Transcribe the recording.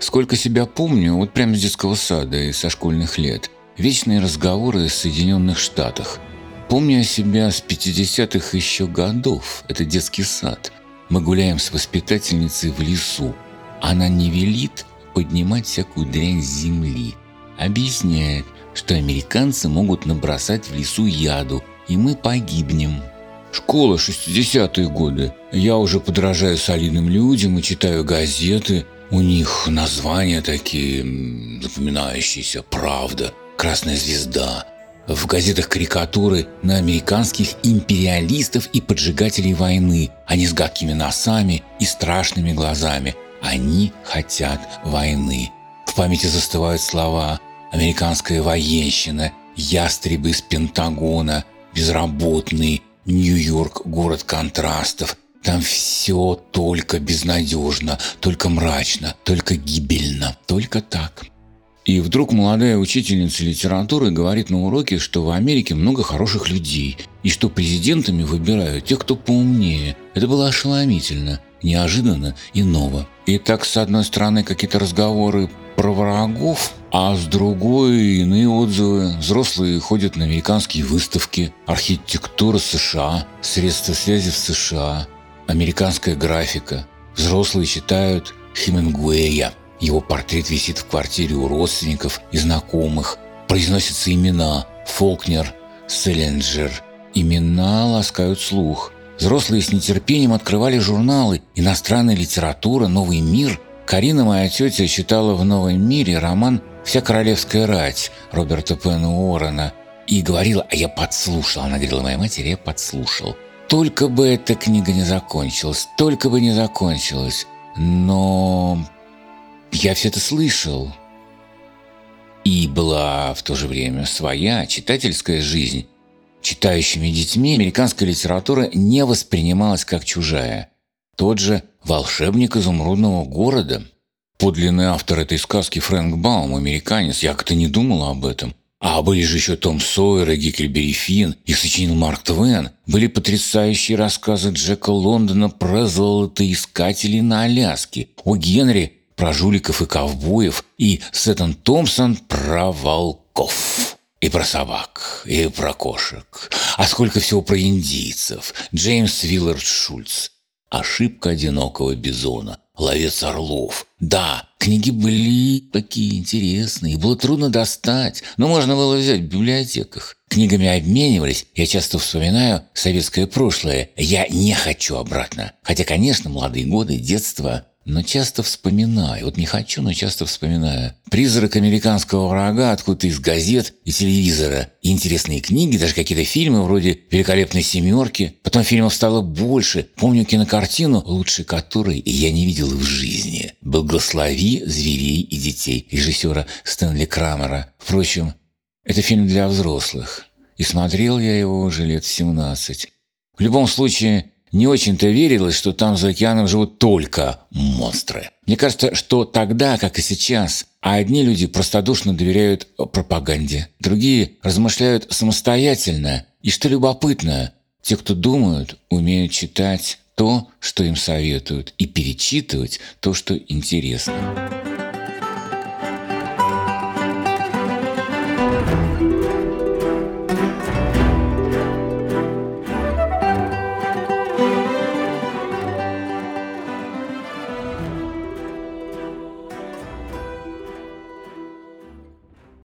Сколько себя помню, вот прямо с детского сада и со школьных лет, вечные разговоры о Соединенных Штатах. Помню себя с 50-х еще годов, это детский сад. Мы гуляем с воспитательницей в лесу. Она не велит поднимать всякую дрянь с земли. Объясняет, что американцы могут набросать в лесу яду, и мы погибнем. Школа 60-е годы. Я уже подражаю солидным людям и читаю газеты. У них названия такие запоминающиеся. «Правда», «Красная звезда». В газетах карикатуры на американских империалистов и поджигателей войны. Они с гадкими носами и страшными глазами. Они хотят войны. В памяти застывают слова «американская военщина», «ястребы из Пентагона», «безработный», Нью-Йорк – город контрастов. Там все только безнадежно, только мрачно, только гибельно, только так. И вдруг молодая учительница литературы говорит на уроке, что в Америке много хороших людей, и что президентами выбирают тех, кто поумнее. Это было ошеломительно, неожиданно и ново. И так, с одной стороны, какие-то разговоры про врагов, а с другой иные отзывы. Взрослые ходят на американские выставки, архитектура США, средства связи в США, американская графика. Взрослые читают Хемингуэя. Его портрет висит в квартире у родственников и знакомых. Произносятся имена Фолкнер, Селлинджер. Имена ласкают слух. Взрослые с нетерпением открывали журналы «Иностранная литература», «Новый мир», Карина, моя тетя, читала в «Новом мире» роман «Вся королевская рать» Роберта Пена и говорила, а я подслушал. Она говорила моей матери, я подслушал. Только бы эта книга не закончилась, только бы не закончилась. Но я все это слышал. И была в то же время своя читательская жизнь. Читающими детьми американская литература не воспринималась как чужая. Тот же волшебник изумрудного города. Подлинный автор этой сказки Фрэнк Баум, американец, я как-то не думал об этом. А были же еще Том Сойер и Геккельбери Финн, их сочинил Марк Твен. Были потрясающие рассказы Джека Лондона про золотоискателей на Аляске, о Генри про жуликов и ковбоев, и Сеттон Томпсон про волков. И про собак, и про кошек. А сколько всего про индийцев. Джеймс Виллард Шульц. Ошибка одинокого бизона. Ловец орлов. Да, книги были такие интересные, было трудно достать, но можно было взять в библиотеках. Книгами обменивались, я часто вспоминаю советское прошлое. Я не хочу обратно. Хотя, конечно, молодые годы, детство но часто вспоминаю, вот не хочу, но часто вспоминаю. Призрак американского врага откуда-то из газет и телевизора. И интересные книги, даже какие-то фильмы вроде «Великолепной семерки». Потом фильмов стало больше. Помню кинокартину, лучше которой я не видел в жизни. «Благослови зверей и детей» режиссера Стэнли Крамера. Впрочем, это фильм для взрослых. И смотрел я его уже лет 17. В любом случае, не очень-то верилось, что там за океаном живут только монстры. Мне кажется, что тогда, как и сейчас, одни люди простодушно доверяют пропаганде, другие размышляют самостоятельно. И что любопытно, те, кто думают, умеют читать то, что им советуют, и перечитывать то, что интересно.